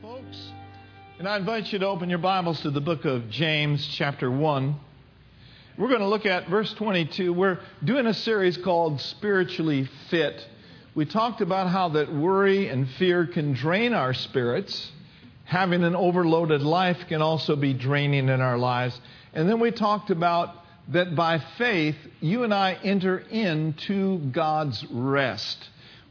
folks. And I invite you to open your Bibles to the book of James, chapter 1. We're going to look at verse 22. We're doing a series called Spiritually Fit. We talked about how that worry and fear can drain our spirits. Having an overloaded life can also be draining in our lives. And then we talked about that by faith, you and I enter into God's rest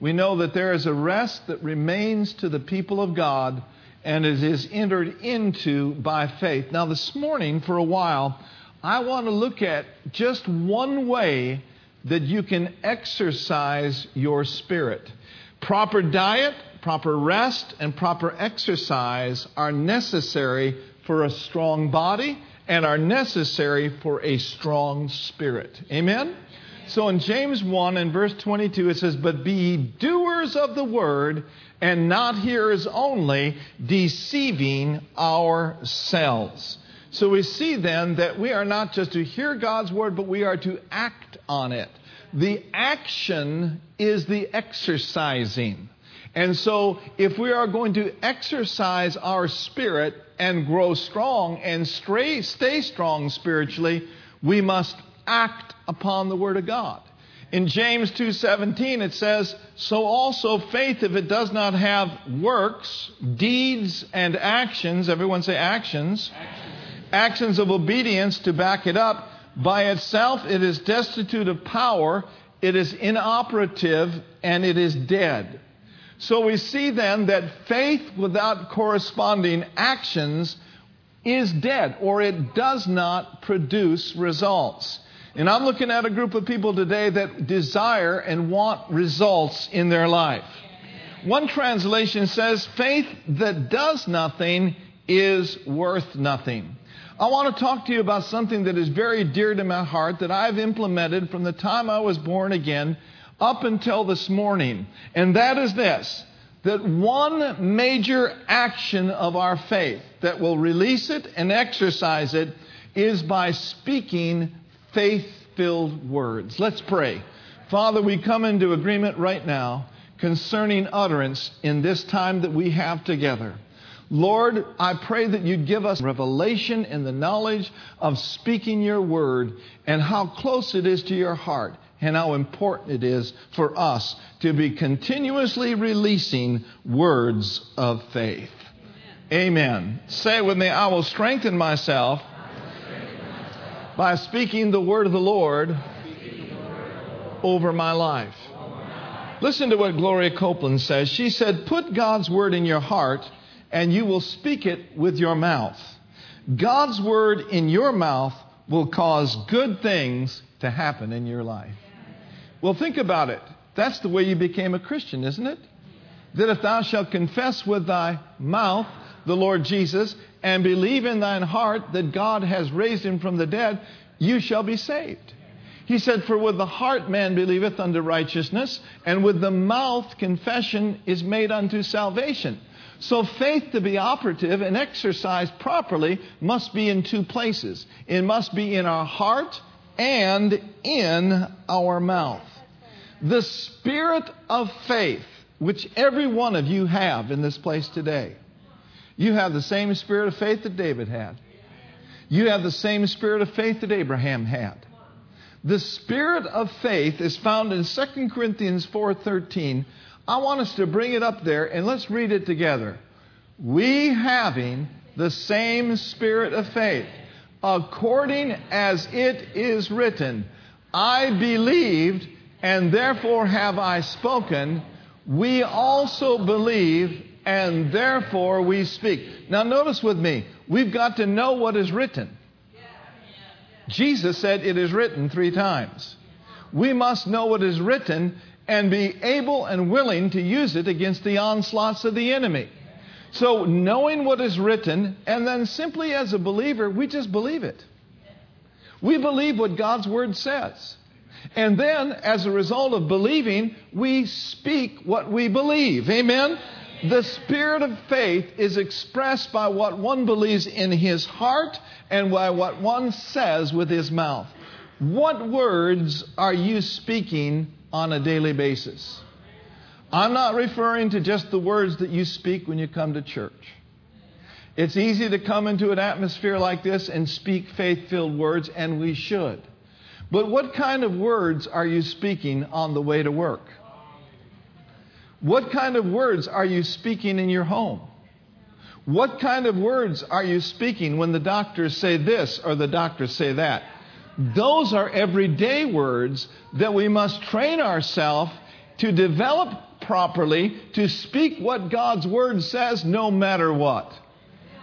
we know that there is a rest that remains to the people of God and it is entered into by faith. Now, this morning, for a while, I want to look at just one way that you can exercise your spirit. Proper diet, proper rest, and proper exercise are necessary for a strong body and are necessary for a strong spirit. Amen? So in James 1 and verse 22, it says, But be doers of the word and not hearers only, deceiving ourselves. So we see then that we are not just to hear God's word, but we are to act on it. The action is the exercising. And so, if we are going to exercise our spirit and grow strong and stay, stay strong spiritually, we must act upon the word of God. In James 2:17 it says, "So also faith if it does not have works, deeds and actions, everyone say actions, actions, actions of obedience to back it up, by itself it is destitute of power, it is inoperative and it is dead." So we see then that faith without corresponding actions is dead or it does not produce results. And I'm looking at a group of people today that desire and want results in their life. One translation says, faith that does nothing is worth nothing. I want to talk to you about something that is very dear to my heart that I've implemented from the time I was born again up until this morning. And that is this that one major action of our faith that will release it and exercise it is by speaking faith filled words. Let's pray. Father, we come into agreement right now concerning utterance in this time that we have together. Lord, I pray that you give us revelation in the knowledge of speaking your word and how close it is to your heart and how important it is for us to be continuously releasing words of faith. Amen. Amen. Say with me, I will strengthen myself by speaking the word of the Lord over my life. Listen to what Gloria Copeland says. She said, Put God's word in your heart and you will speak it with your mouth. God's word in your mouth will cause good things to happen in your life. Well, think about it. That's the way you became a Christian, isn't it? That if thou shalt confess with thy mouth the Lord Jesus and believe in thine heart that God has raised him from the dead, you shall be saved. He said, For with the heart man believeth unto righteousness, and with the mouth confession is made unto salvation. So faith to be operative and exercised properly must be in two places. It must be in our heart and in our mouth. The spirit of faith, which every one of you have in this place today, you have the same spirit of faith that David had. You have the same spirit of faith that Abraham had. The spirit of faith is found in 2 Corinthians 4:13. I want us to bring it up there and let's read it together. We having the same spirit of faith, according as it is written, I believed and therefore have I spoken. We also believe and therefore we speak. Now, notice with me, we've got to know what is written. Jesus said it is written three times. We must know what is written and be able and willing to use it against the onslaughts of the enemy. So, knowing what is written, and then simply as a believer, we just believe it. We believe what God's Word says. And then, as a result of believing, we speak what we believe. Amen? The spirit of faith is expressed by what one believes in his heart and by what one says with his mouth. What words are you speaking on a daily basis? I'm not referring to just the words that you speak when you come to church. It's easy to come into an atmosphere like this and speak faith filled words, and we should. But what kind of words are you speaking on the way to work? What kind of words are you speaking in your home? What kind of words are you speaking when the doctors say this or the doctors say that? Those are everyday words that we must train ourselves to develop properly, to speak what God's Word says no matter what.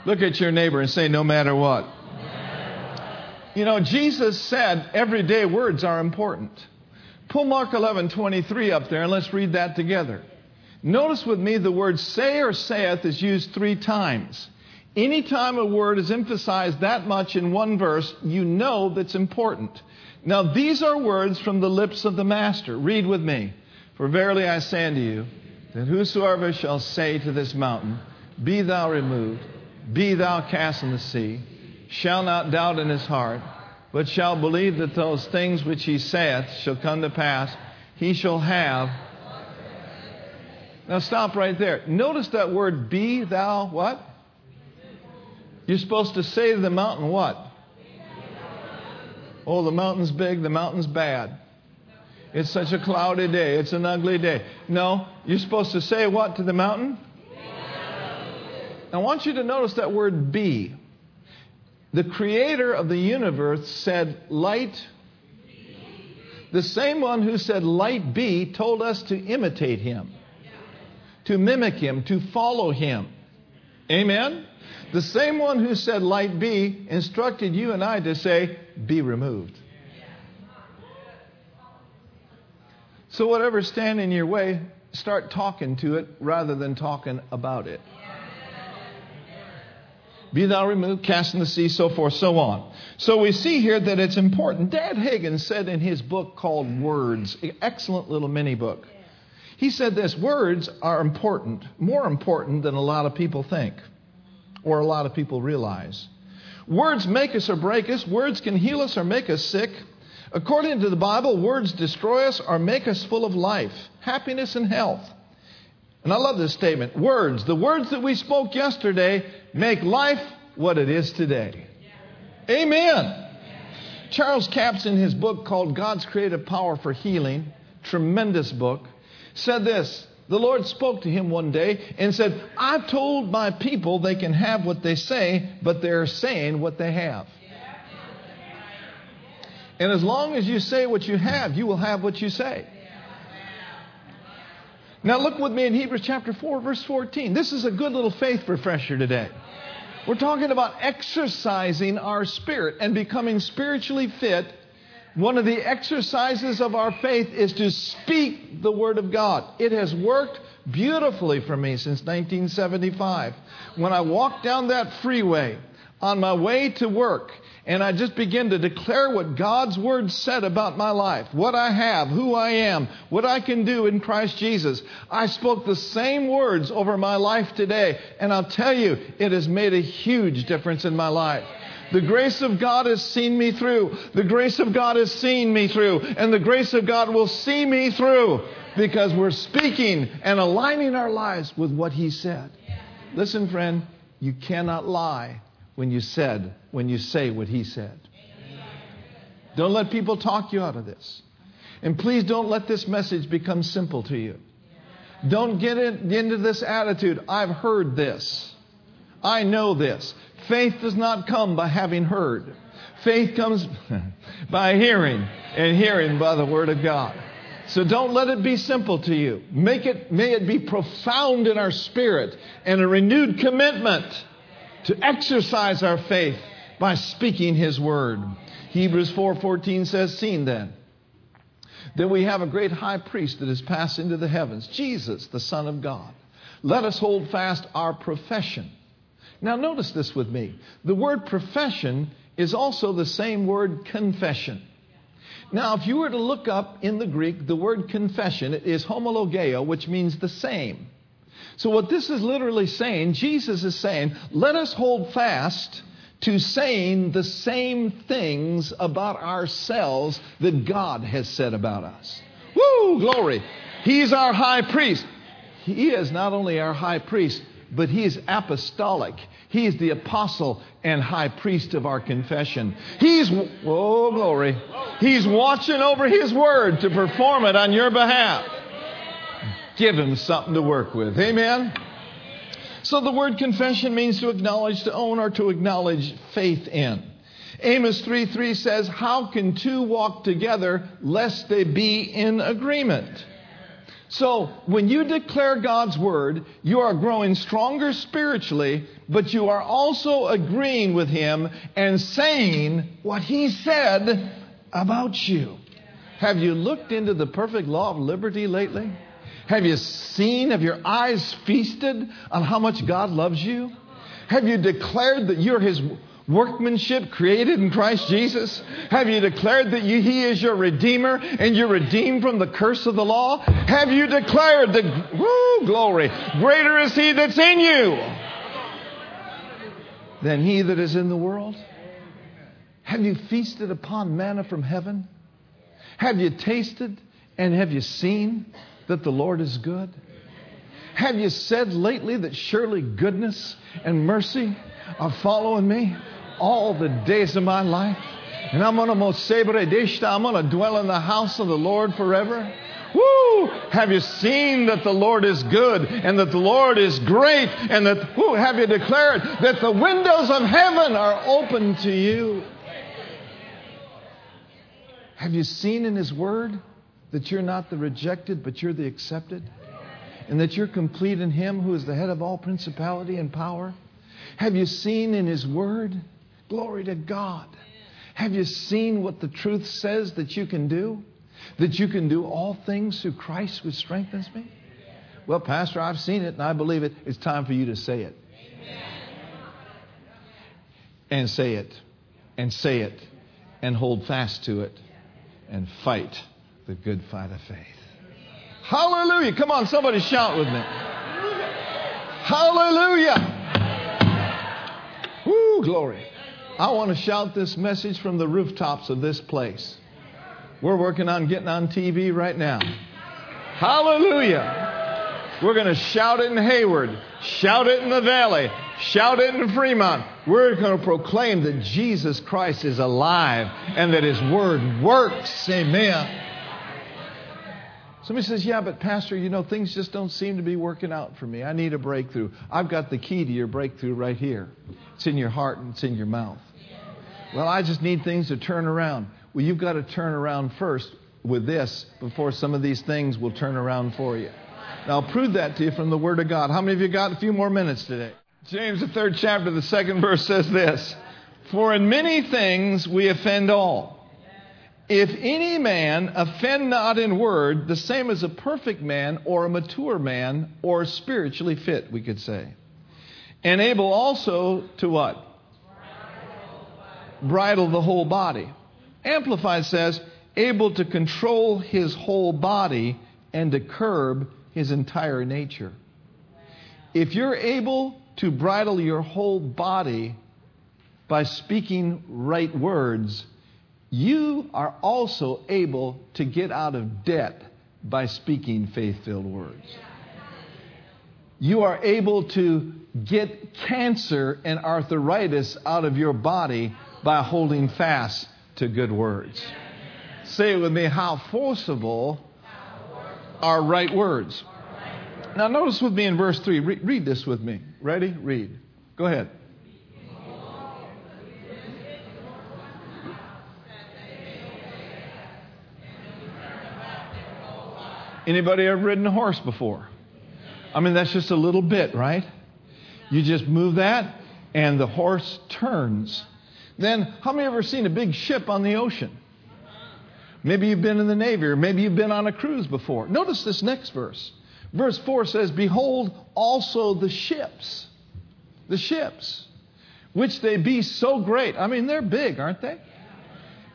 Look at your neighbor and say, no matter what. You know, Jesus said everyday words are important. Pull Mark 11 23 up there and let's read that together. Notice with me the word say or saith is used three times. Anytime a word is emphasized that much in one verse, you know that's important. Now, these are words from the lips of the Master. Read with me. For verily I say unto you, that whosoever shall say to this mountain, Be thou removed, be thou cast in the sea, shall not doubt in his heart, but shall believe that those things which he saith shall come to pass, he shall have. Now stop right there. Notice that word, be thou what? You're supposed to say to the mountain what? Oh, the mountain's big, the mountain's bad. It's such a cloudy day, it's an ugly day. No, you're supposed to say what to the mountain? I want you to notice that word be. The creator of the universe said, Light. The same one who said, Light be, told us to imitate him, to mimic him, to follow him. Amen? The same one who said, Light be, instructed you and I to say, Be removed. So, whatever's standing in your way, start talking to it rather than talking about it. Be thou removed, cast in the sea, so forth, so on. So we see here that it's important. Dad Hagin said in his book called Words, excellent little mini book, he said this words are important, more important than a lot of people think or a lot of people realize. Words make us or break us. Words can heal us or make us sick. According to the Bible, words destroy us or make us full of life, happiness, and health. And I love this statement words, the words that we spoke yesterday, make life what it is today. Amen. Charles Capps, in his book called God's Creative Power for Healing, tremendous book, said this the Lord spoke to him one day and said, I've told my people they can have what they say, but they're saying what they have. And as long as you say what you have, you will have what you say. Now, look with me in Hebrews chapter 4, verse 14. This is a good little faith refresher today. We're talking about exercising our spirit and becoming spiritually fit one of the exercises of our faith is to speak the Word of God. It has worked beautifully for me since 1975. When I walk down that freeway on my way to work, and I just begin to declare what God's Word said about my life, what I have, who I am, what I can do in Christ Jesus. I spoke the same words over my life today, and I'll tell you, it has made a huge difference in my life. The grace of God has seen me through. The grace of God has seen me through. And the grace of God will see me through because we're speaking and aligning our lives with what He said. Listen, friend, you cannot lie when you said, when you say what He said. Don't let people talk you out of this. And please don't let this message become simple to you. Don't get into this attitude. I've heard this. I know this. Faith does not come by having heard. Faith comes by hearing, and hearing by the Word of God. So don't let it be simple to you. Make it, may it be profound in our spirit and a renewed commitment to exercise our faith by speaking His Word. Hebrews 4:14 says, "Seen then that we have a great high priest that has passed into the heavens, Jesus, the Son of God. Let us hold fast our profession." Now, notice this with me. The word profession is also the same word confession. Now, if you were to look up in the Greek, the word confession is homologeo, which means the same. So, what this is literally saying, Jesus is saying, let us hold fast to saying the same things about ourselves that God has said about us. Woo, glory. He's our high priest. He is not only our high priest, but he is apostolic. He is the apostle and high priest of our confession. He's, oh, glory. He's watching over his word to perform it on your behalf. Give him something to work with. Amen. So the word confession means to acknowledge, to own, or to acknowledge faith in. Amos 3 3 says, How can two walk together lest they be in agreement? So, when you declare God's word, you are growing stronger spiritually, but you are also agreeing with Him and saying what He said about you. Have you looked into the perfect law of liberty lately? Have you seen, have your eyes feasted on how much God loves you? Have you declared that you're His workmanship created in Christ Jesus? Have you declared that you, He is your Redeemer and you're redeemed from the curse of the law? Have you declared that, whoo, glory, greater is He that's in you than He that is in the world? Have you feasted upon manna from heaven? Have you tasted and have you seen that the Lord is good? Have you said lately that surely goodness and mercy are following me all the days of my life. And I'm to mosebre dishta. I'm to dwell in the house of the Lord forever. Woo! Have you seen that the Lord is good and that the Lord is great and that, woo, have you declared that the windows of heaven are open to you? Have you seen in His Word that you're not the rejected, but you're the accepted? And that you're complete in Him who is the head of all principality and power? Have you seen in His Word Glory to God. Have you seen what the truth says that you can do? That you can do all things through Christ who strengthens me? Well, Pastor, I've seen it and I believe it. It's time for you to say it. And say it. And say it. And hold fast to it. And fight the good fight of faith. Hallelujah. Come on, somebody shout with me. Hallelujah. Woo, glory. I want to shout this message from the rooftops of this place. We're working on getting on TV right now. Hallelujah. We're going to shout it in Hayward, shout it in the valley, shout it in Fremont. We're going to proclaim that Jesus Christ is alive and that his word works. Amen. Somebody says, Yeah, but Pastor, you know, things just don't seem to be working out for me. I need a breakthrough. I've got the key to your breakthrough right here. It's in your heart and it's in your mouth. Well, I just need things to turn around. Well, you've got to turn around first with this before some of these things will turn around for you. Now, I'll prove that to you from the Word of God. How many of you got a few more minutes today? James, the third chapter, the second verse says this For in many things we offend all. If any man offend not in word, the same as a perfect man or a mature man or spiritually fit, we could say. And able also to what? Bridle the whole body. Amplified says, able to control his whole body and to curb his entire nature. If you're able to bridle your whole body by speaking right words, you are also able to get out of debt by speaking faith filled words. You are able to get cancer and arthritis out of your body by holding fast to good words. Say it with me how forcible are right words. Now, notice with me in verse 3. Re- read this with me. Ready? Read. Go ahead. Anybody ever ridden a horse before? I mean, that's just a little bit, right? You just move that, and the horse turns. Then, how many ever seen a big ship on the ocean? Maybe you've been in the Navy, or maybe you've been on a cruise before. Notice this next verse. Verse 4 says, Behold also the ships, the ships, which they be so great. I mean, they're big, aren't they?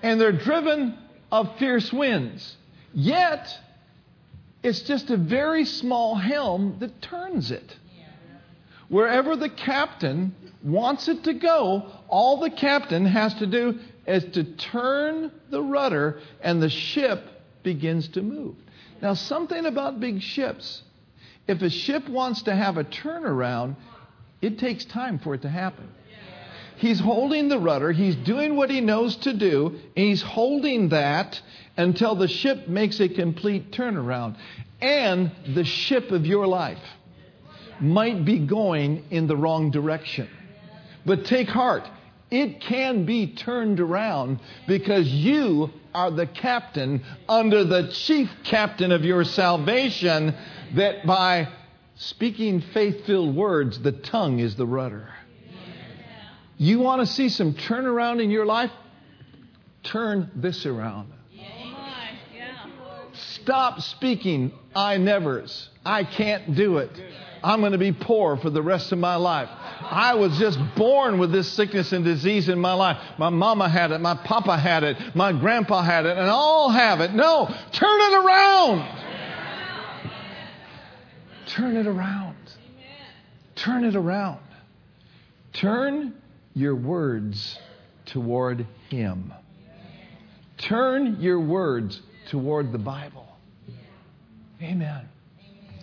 And they're driven of fierce winds. Yet, it's just a very small helm that turns it. Wherever the captain wants it to go, all the captain has to do is to turn the rudder and the ship begins to move. Now, something about big ships if a ship wants to have a turnaround, it takes time for it to happen. He's holding the rudder, he's doing what he knows to do, and he's holding that until the ship makes a complete turnaround. And the ship of your life might be going in the wrong direction. But take heart, it can be turned around because you are the captain under the chief captain of your salvation, that by speaking faith filled words, the tongue is the rudder. You want to see some turnaround in your life? Turn this around. Stop speaking I nevers. I can't do it. I'm going to be poor for the rest of my life. I was just born with this sickness and disease in my life. My mama had it, my papa had it, my grandpa had it, and all have it. No, turn it around. Turn it around. Turn it around. Turn your words toward Him. Turn your words toward the Bible. Amen.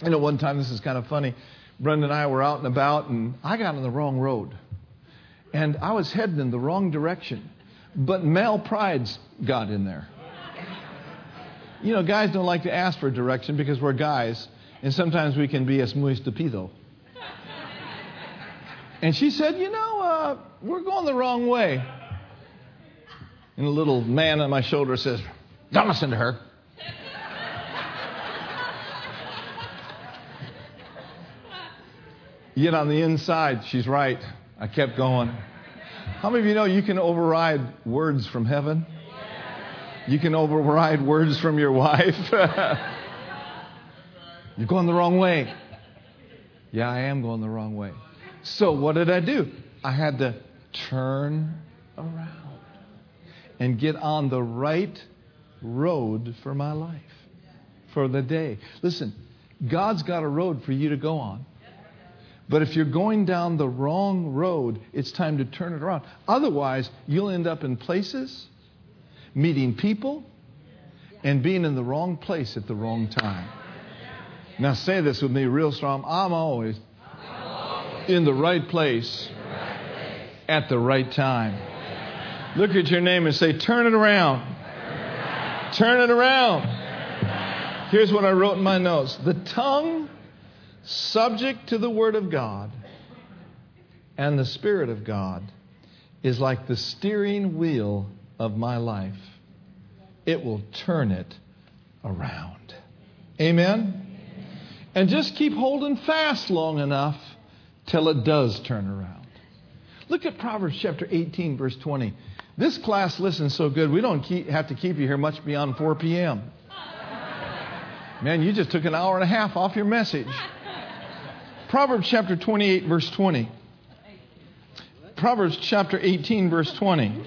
You know, one time, this is kind of funny. Brenda and I were out and about, and I got on the wrong road. And I was heading in the wrong direction. But male pride's got in there. You know, guys don't like to ask for direction because we're guys, and sometimes we can be as muy stupido. And she said, You know, uh, we're going the wrong way. And the little man on my shoulder says, Don't listen to her. Yet on the inside, she's right. I kept going. How many of you know you can override words from heaven? You can override words from your wife. You're going the wrong way. Yeah, I am going the wrong way. So, what did I do? I had to turn around and get on the right road for my life, for the day. Listen, God's got a road for you to go on. But if you're going down the wrong road, it's time to turn it around. Otherwise, you'll end up in places, meeting people, and being in the wrong place at the wrong time. Now, say this with me real strong. I'm always in the right place at the right time. Look at your name and say, Turn it around. Turn it around. Here's what I wrote in my notes The tongue subject to the Word of God and the Spirit of God, is like the steering wheel of my life. It will turn it around. Amen? And just keep holding fast long enough till it does turn around. Look at Proverbs chapter 18, verse 20. This class listens so good, we don't keep, have to keep you here much beyond 4 p.m. Man, you just took an hour and a half off your message. Proverbs chapter 28, verse 20. Proverbs chapter 18, verse 20.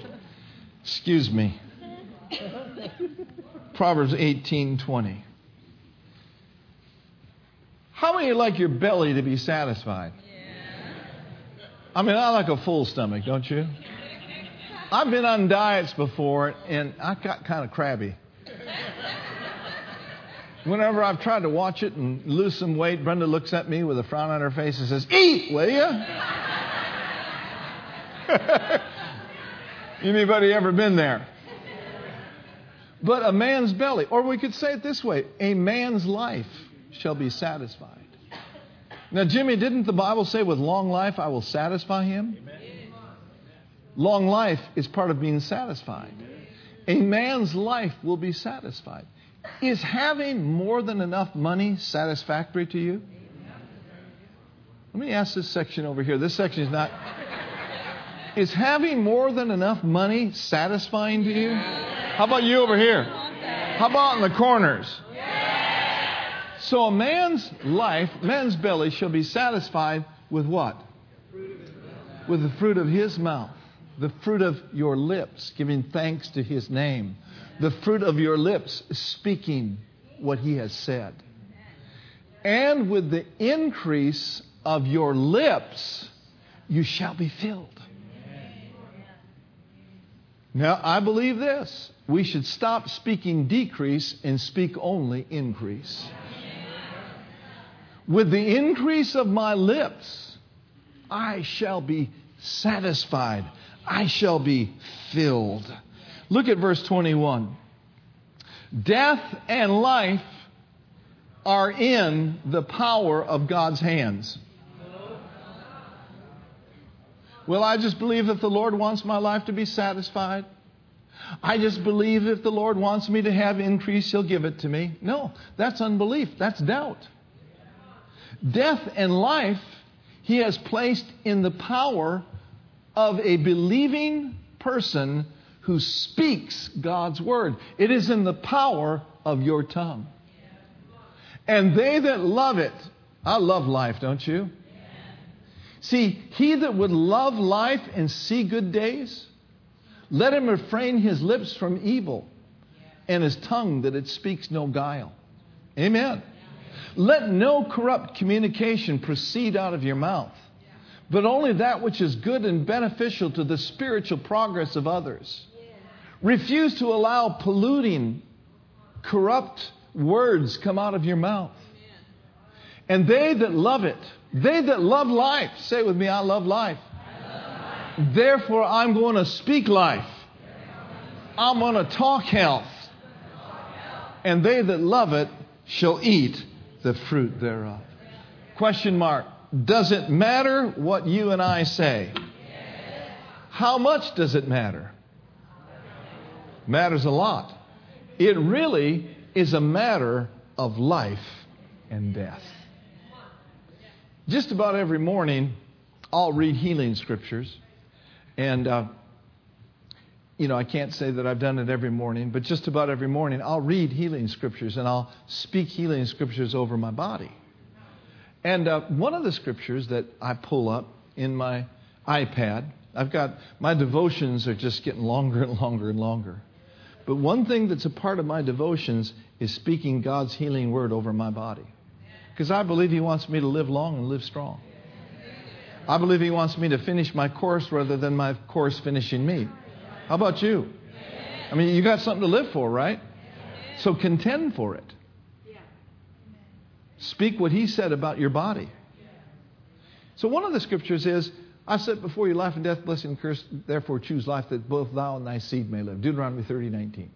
Excuse me. Proverbs 18, 20. How many like your belly to be satisfied? I mean, I like a full stomach, don't you? I've been on diets before, and I got kind of crabby. Whenever I've tried to watch it and lose some weight, Brenda looks at me with a frown on her face and says, Eat, will you? Anybody ever been there? But a man's belly, or we could say it this way a man's life shall be satisfied. Now, Jimmy, didn't the Bible say, with long life I will satisfy him? Amen. Long life is part of being satisfied. A man's life will be satisfied. Is having more than enough money satisfactory to you? Let me ask this section over here. This section is not. Is having more than enough money satisfying to you? How about you over here? How about in the corners? So a man's life, man's belly shall be satisfied with what? With the fruit of his mouth, the fruit of your lips, giving thanks to his name the fruit of your lips, speaking what he has said. And with the increase of your lips, you shall be filled. Now, I believe this. We should stop speaking decrease and speak only increase. With the increase of my lips, I shall be satisfied. I shall be filled. Look at verse 21. Death and life are in the power of God's hands. Well, I just believe that the Lord wants my life to be satisfied. I just believe if the Lord wants me to have increase, He'll give it to me. No, that's unbelief. That's doubt. Death and life, He has placed in the power of a believing person who speaks God's word. It is in the power of your tongue. And they that love it, I love life, don't you? See, he that would love life and see good days, let him refrain his lips from evil and his tongue that it speaks no guile. Amen. Let no corrupt communication proceed out of your mouth, but only that which is good and beneficial to the spiritual progress of others. Refuse to allow polluting, corrupt words come out of your mouth. And they that love it, they that love life, say with me, I love life. Therefore, I'm going to speak life. I'm going to talk health. And they that love it shall eat the fruit thereof. Question mark. Does it matter what you and I say? How much does it matter? Matters a lot. It really is a matter of life and death. Just about every morning, I'll read healing scriptures. And, uh, you know, I can't say that I've done it every morning, but just about every morning, I'll read healing scriptures and I'll speak healing scriptures over my body. And uh, one of the scriptures that I pull up in my iPad, I've got my devotions are just getting longer and longer and longer. But one thing that's a part of my devotions is speaking God's healing word over my body. Because I believe He wants me to live long and live strong. I believe He wants me to finish my course rather than my course finishing me. How about you? I mean, you got something to live for, right? So contend for it. Speak what He said about your body. So one of the scriptures is, I set before you life and death, blessing and curse, therefore choose life that both thou and thy seed may live. Deuteronomy 30, 19.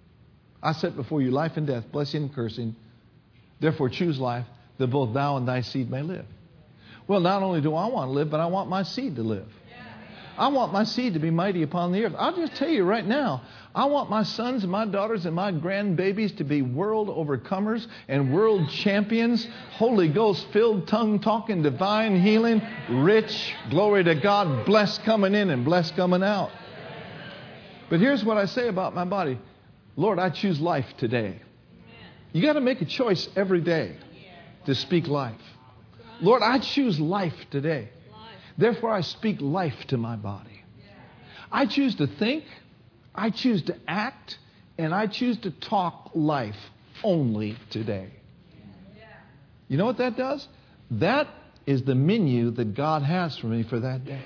I set before you life and death, blessing and cursing, therefore choose life that both thou and thy seed may live. Well, not only do I want to live, but I want my seed to live. I want my seed to be mighty upon the earth. I'll just tell you right now, I want my sons and my daughters and my grandbabies to be world overcomers and world champions, Holy Ghost filled, tongue talking, divine healing, rich, glory to God, blessed coming in and blessed coming out. But here's what I say about my body Lord, I choose life today. You got to make a choice every day to speak life. Lord, I choose life today. Therefore, I speak life to my body. I choose to think, I choose to act, and I choose to talk life only today. You know what that does? That is the menu that God has for me for that day.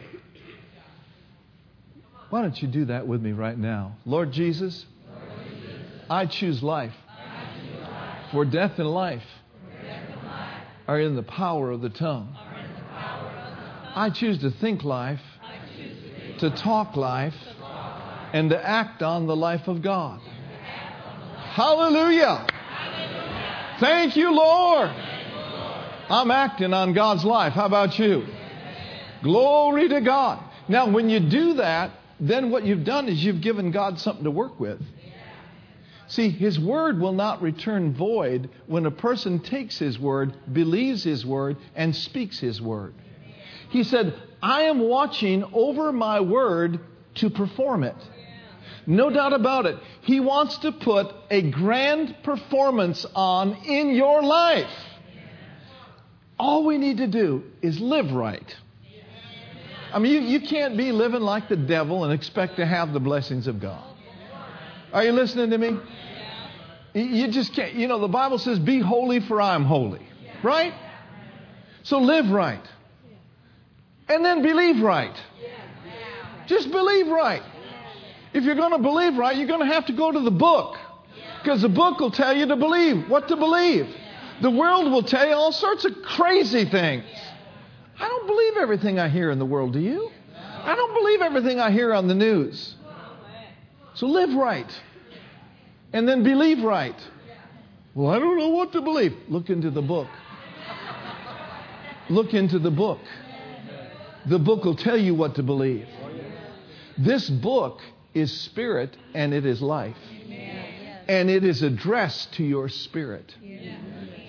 Why don't you do that with me right now? Lord Jesus, I choose life. For death and life are in the power of the tongue. I choose to think life, to talk life, and to act on the life of God. Hallelujah. Thank you, Lord. I'm acting on God's life. How about you? Glory to God. Now, when you do that, then what you've done is you've given God something to work with. See, His word will not return void when a person takes His word, believes His word, and speaks His word. He said, I am watching over my word to perform it. No doubt about it. He wants to put a grand performance on in your life. All we need to do is live right. I mean, you, you can't be living like the devil and expect to have the blessings of God. Are you listening to me? You just can't. You know, the Bible says, Be holy, for I am holy. Right? So live right. And then believe right. Just believe right. If you're going to believe right, you're going to have to go to the book. Because the book will tell you to believe, what to believe. The world will tell you all sorts of crazy things. I don't believe everything I hear in the world, do you? I don't believe everything I hear on the news. So live right. And then believe right. Well, I don't know what to believe. Look into the book. Look into the book. The book will tell you what to believe. This book is spirit and it is life. And it is addressed to your spirit.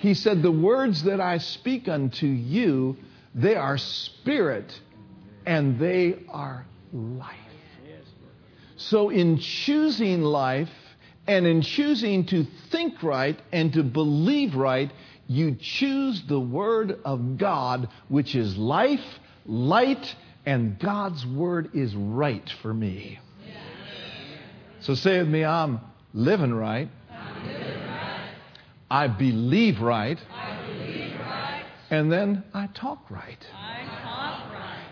He said, The words that I speak unto you, they are spirit and they are life. So, in choosing life and in choosing to think right and to believe right, you choose the Word of God, which is life, light, and God's Word is right for me. So say with me, I'm living right. I'm living right. I believe right. I believe right. And then I talk right. I talk right.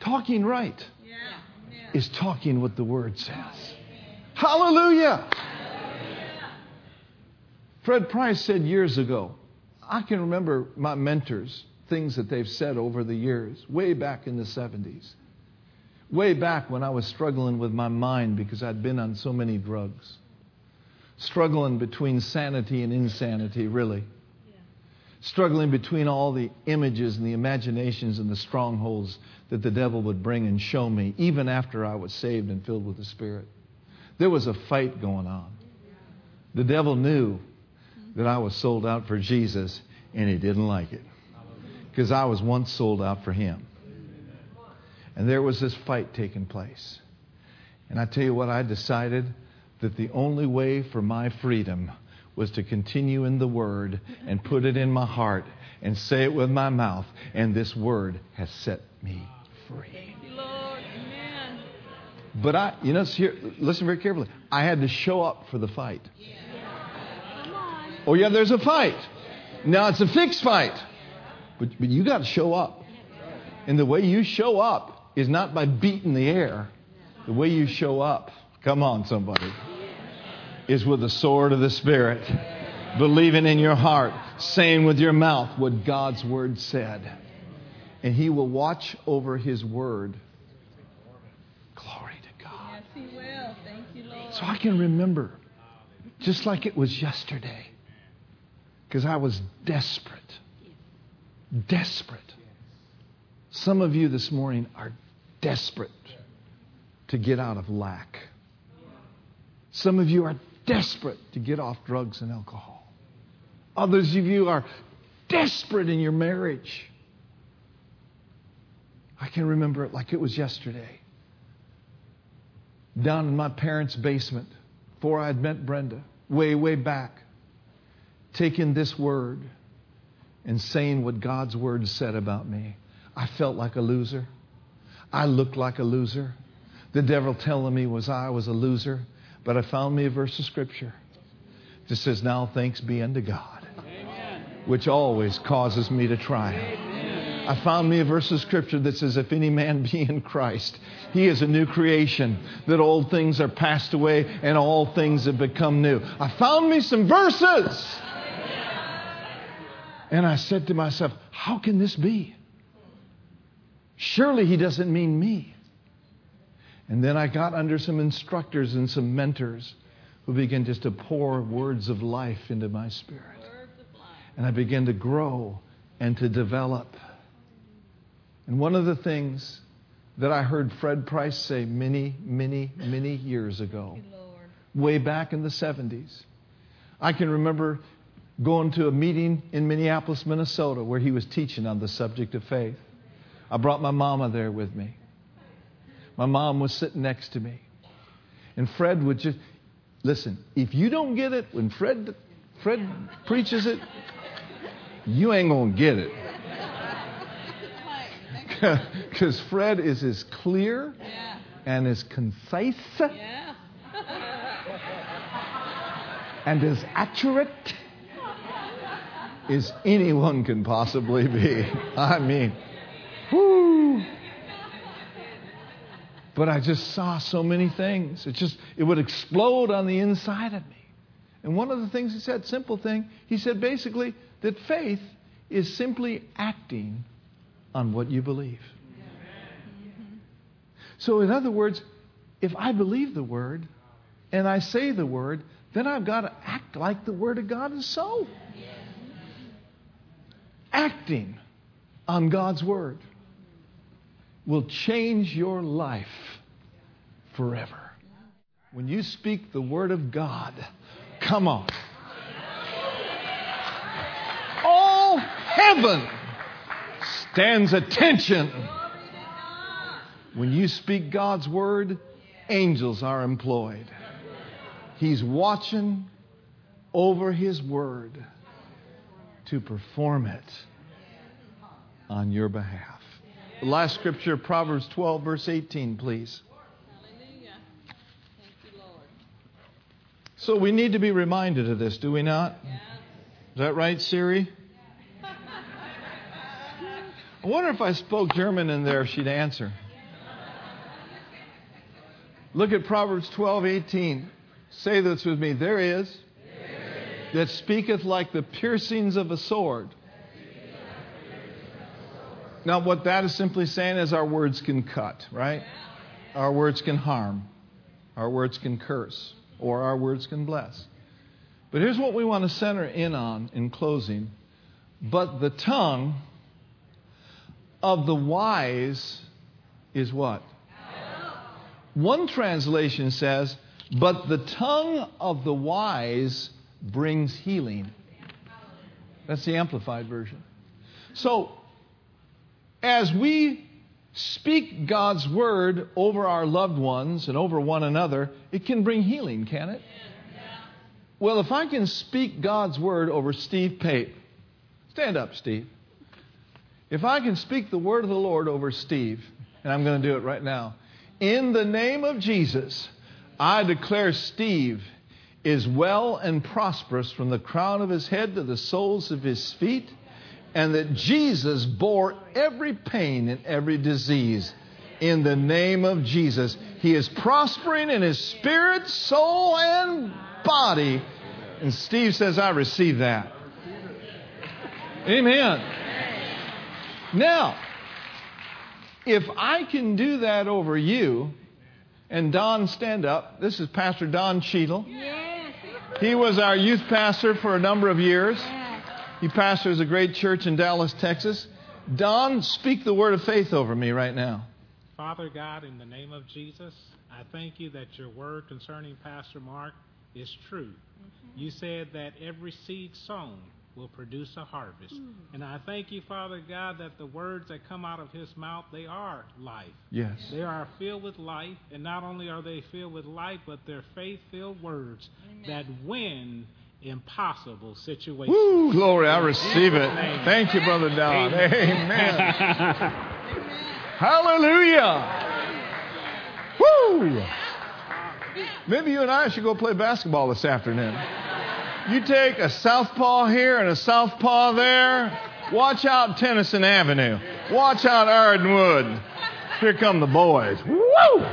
Talking right Yeah. is talking what the Word says. Hallelujah! Fred Price said years ago, I can remember my mentors, things that they've said over the years, way back in the 70s. Way back when I was struggling with my mind because I'd been on so many drugs. Struggling between sanity and insanity, really. Struggling between all the images and the imaginations and the strongholds that the devil would bring and show me, even after I was saved and filled with the Spirit. There was a fight going on. The devil knew that I was sold out for Jesus, and he didn't like it because I was once sold out for him. And there was this fight taking place. And I tell you what, I decided that the only way for my freedom was to continue in the Word and put it in my heart and say it with my mouth. And this Word has set me free. Thank you, Lord. Amen. But I, you know, here, listen very carefully. I had to show up for the fight. Oh, yeah, there's a fight. Now it's a fixed fight. But, but you got to show up. And the way you show up is not by beating the air. The way you show up, come on, somebody, is with the sword of the Spirit. Believing in your heart, saying with your mouth what God's word said. And He will watch over His word. Glory to God. Yes, He will. Thank you, Lord. So I can remember, just like it was yesterday, because I was desperate. Desperate. Some of you this morning are desperate to get out of lack. Some of you are desperate to get off drugs and alcohol. Others of you are desperate in your marriage. I can remember it like it was yesterday down in my parents' basement before I had met Brenda, way, way back, taking this word and saying what God's word said about me. I felt like a loser. I looked like a loser. The devil telling me was I was a loser, but I found me a verse of scripture that says, Now thanks be unto God, Amen. which always causes me to triumph. I found me a verse of scripture that says, If any man be in Christ, he is a new creation, that old things are passed away and all things have become new. I found me some verses. And I said to myself, How can this be? Surely he doesn't mean me. And then I got under some instructors and some mentors who began just to pour words of life into my spirit. And I began to grow and to develop. And one of the things that I heard Fred Price say many, many, many years ago, way back in the 70s, I can remember going to a meeting in Minneapolis, Minnesota, where he was teaching on the subject of faith. I brought my mama there with me. My mom was sitting next to me. And Fred would just listen, if you don't get it when Fred Fred preaches it, you ain't going to get it. Because Fred is as clear Yeah. and as concise Yeah. and as accurate as anyone can possibly be. I mean, whoo. But I just saw so many things. It just, it would explode on the inside of me. And one of the things he said, simple thing, he said basically that faith is simply acting on what you believe. So, in other words, if I believe the word and I say the word, then I've got to act like the word of God is so. Acting on God's word will change your life forever. When you speak the word of God, come on. All heaven stands attention. When you speak God's word, angels are employed. He's watching over His word to perform it on your behalf. The last scripture, Proverbs 12, verse 18, please. So we need to be reminded of this, do we not? Is that right, Siri? I wonder if I spoke German in there, if she'd answer. Look at Proverbs 12, 18. Say this with me. There is that speaketh like the piercings of a sword. Now, what that is simply saying is our words can cut, right? Our words can harm. Our words can curse. Or our words can bless. But here's what we want to center in on in closing. But the tongue of the wise is what? One translation says, but the tongue of the wise brings healing. That's the Amplified Version. So, as we speak God's word over our loved ones and over one another, it can bring healing, can it? Well, if I can speak God's word over Steve Pape, stand up, Steve. If I can speak the word of the Lord over Steve, and I'm going to do it right now, in the name of Jesus, I declare Steve is well and prosperous from the crown of his head to the soles of his feet, and that Jesus bore every pain and every disease in the name of Jesus. He is prospering in his spirit, soul, and body. And Steve says, I receive that. Amen. Now, if I can do that over you, and Don, stand up. This is Pastor Don Cheadle. Yes. He was our youth pastor for a number of years. He pastors a great church in Dallas, Texas. Don, speak the word of faith over me right now. Father God, in the name of Jesus, I thank you that your word concerning Pastor Mark is true. Mm-hmm. You said that every seed sown will produce a harvest. Mm. And I thank you, Father God, that the words that come out of his mouth, they are life. Yes. They are filled with life, and not only are they filled with life, but they're faith-filled words that win impossible situations. Woo, glory, I receive it. Thank you, Brother Don. Amen. Hallelujah. Woo. Maybe you and I should go play basketball this afternoon. You take a southpaw here and a southpaw there. Watch out Tennyson Avenue. Watch out Ardenwood. Here come the boys. Woo!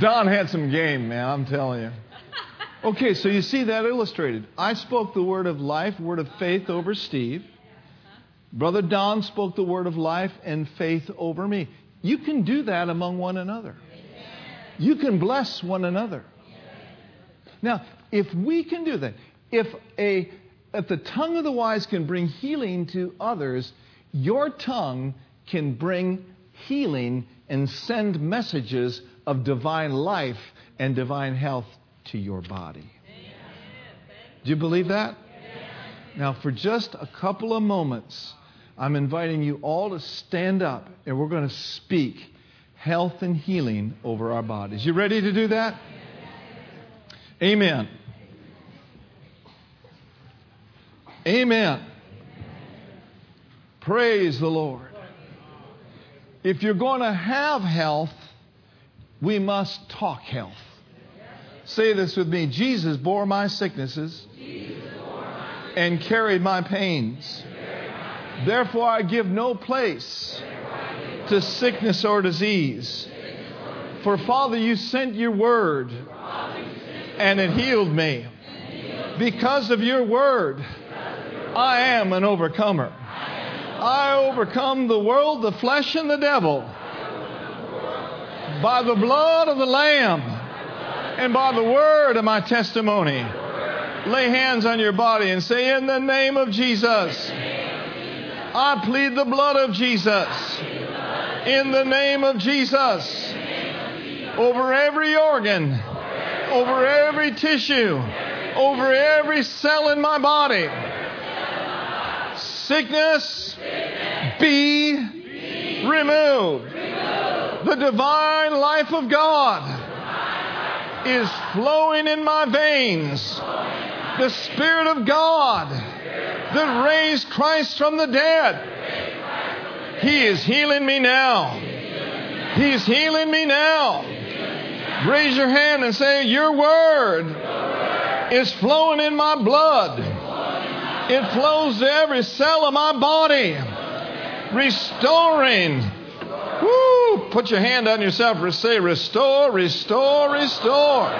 Don had some game, man, I'm telling you. Okay, so you see that illustrated. I spoke the word of life, word of faith over Steve. Brother Don spoke the word of life and faith over me. You can do that among one another. You can bless one another. Now, if we can do that, if a if the tongue of the wise can bring healing to others, your tongue can bring healing and send messages of divine life and divine health to your body. Do you believe that? Now, for just a couple of moments, I'm inviting you all to stand up and we're going to speak health and healing over our bodies. You ready to do that? Amen. Amen. Praise the Lord. If you're going to have health, we must talk health. Say this with me Jesus bore my sicknesses and carried my pains. Therefore, I give no place to sickness or disease. For, Father, you sent your word and it healed me. Because of your word, I am an overcomer. I overcome the world, the flesh, and the devil by the blood of the Lamb and by the word of my testimony. Lay hands on your body and say, In the name of Jesus, I plead the blood of Jesus. In the name of Jesus, over every organ, over every tissue, over every cell in my body. Sickness, be removed. The divine life of God is flowing in my veins. The Spirit of God that raised Christ from the dead. He is healing me now. He's healing me now. Raise your hand and say, Your word is flowing in my blood. It flows to every cell of my body, restoring. Woo! Put your hand on yourself and say, Restore, restore, restore.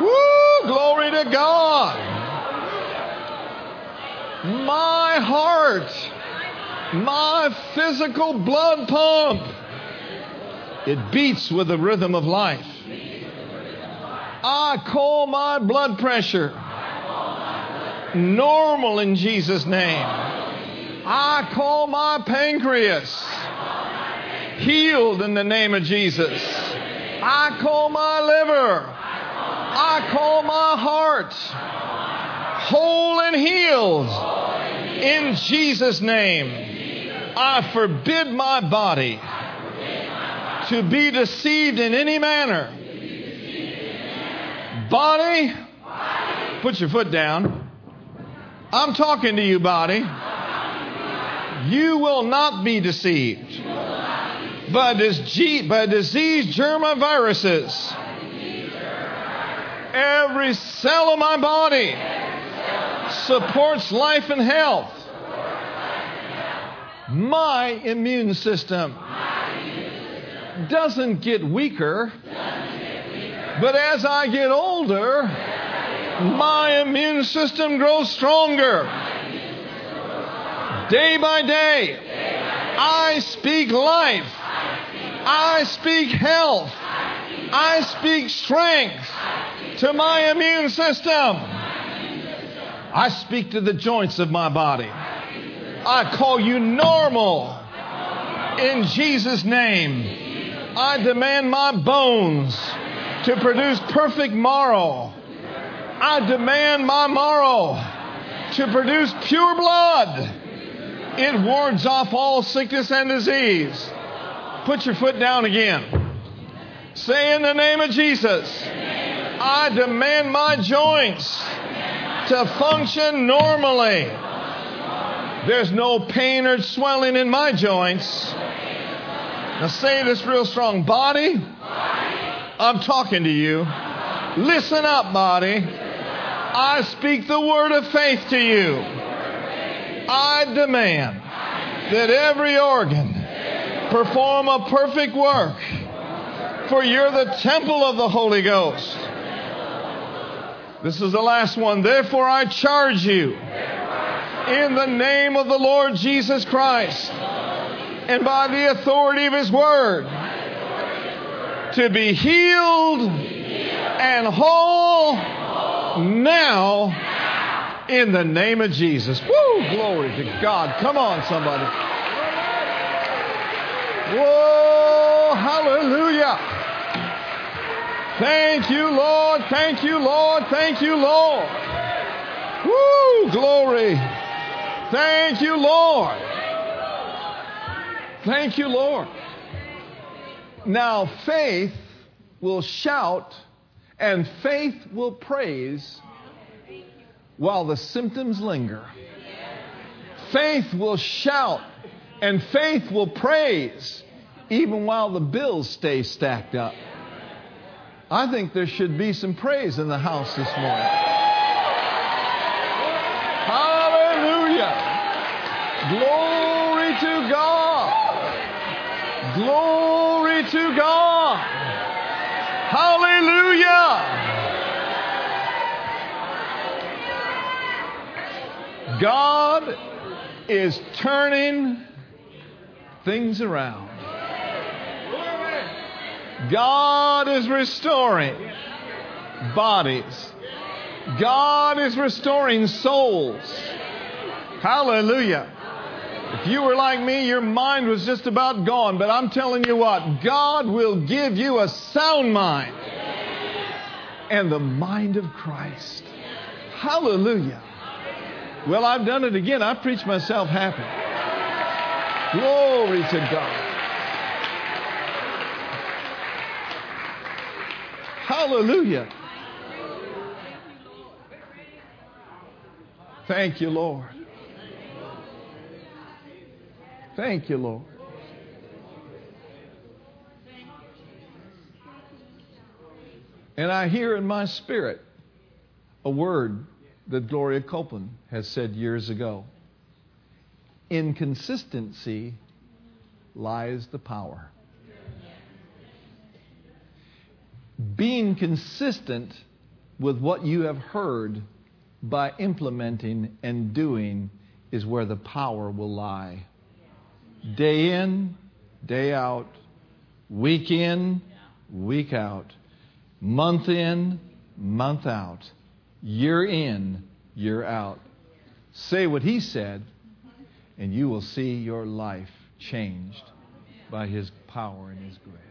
Woo! Glory to God. My heart, my physical blood pump, it beats with the rhythm of life. I call my blood pressure normal in Jesus' name. I call my pancreas healed in the name of Jesus. I call my liver. I call my heart whole and healed in Jesus' name. I forbid my body to be deceived in any manner. Body, put your foot down. I'm talking to you, body. You will not be deceived by, dis- by disease germ viruses. Every cell of my body supports life and health. My immune system doesn't get weaker, but as I get older, my immune system grows stronger. Day by day, I speak life. I speak health. I speak strength to my immune system. I speak to the joints of my body. I call you normal in Jesus' name. I demand my bones to produce perfect marrow. I demand my marrow to produce pure blood. It wards off all sickness and disease. Put your foot down again. Say in the name of Jesus, I demand my joints to function normally. There's no pain or swelling in my joints. Now say this real strong. Body, I'm talking to you. Listen up, body. I speak the word of faith to you. I demand that every organ perform a perfect work, for you're the temple of the Holy Ghost. This is the last one. Therefore, I charge you in the name of the Lord Jesus Christ and by the authority of His Word to be healed and whole now in the name of Jesus. Woo! Glory to God. Come on, somebody. Whoa! Hallelujah. Thank you, Lord. Thank you, Lord. Thank you, Lord. Woo! Glory. Thank you, Lord. Thank you, Lord. Now, faith will shout and faith will praise while the symptoms linger. Faith will shout and faith will praise even while the bills stay stacked up. I think there should be some praise in the house this morning. Hallelujah. Glory to God. Glory to God. Hallelujah. God is turning things around. God is restoring bodies. God is restoring souls. Hallelujah. If you were like me, your mind was just about gone. But I'm telling you what, God will give you a sound mind and the mind of Christ. Hallelujah. Well, I've done it again. I preached myself happy. Glory to God. Hallelujah. Thank you, Lord. Thank you, Lord. And I hear in my spirit a word that Gloria Copeland has said years ago. Inconsistency lies the power. Being consistent with what you have heard by implementing and doing is where the power will lie. Day in, day out, week in, week out, month in, month out, year in, year out. Say what he said, and you will see your life changed by his power and his grace.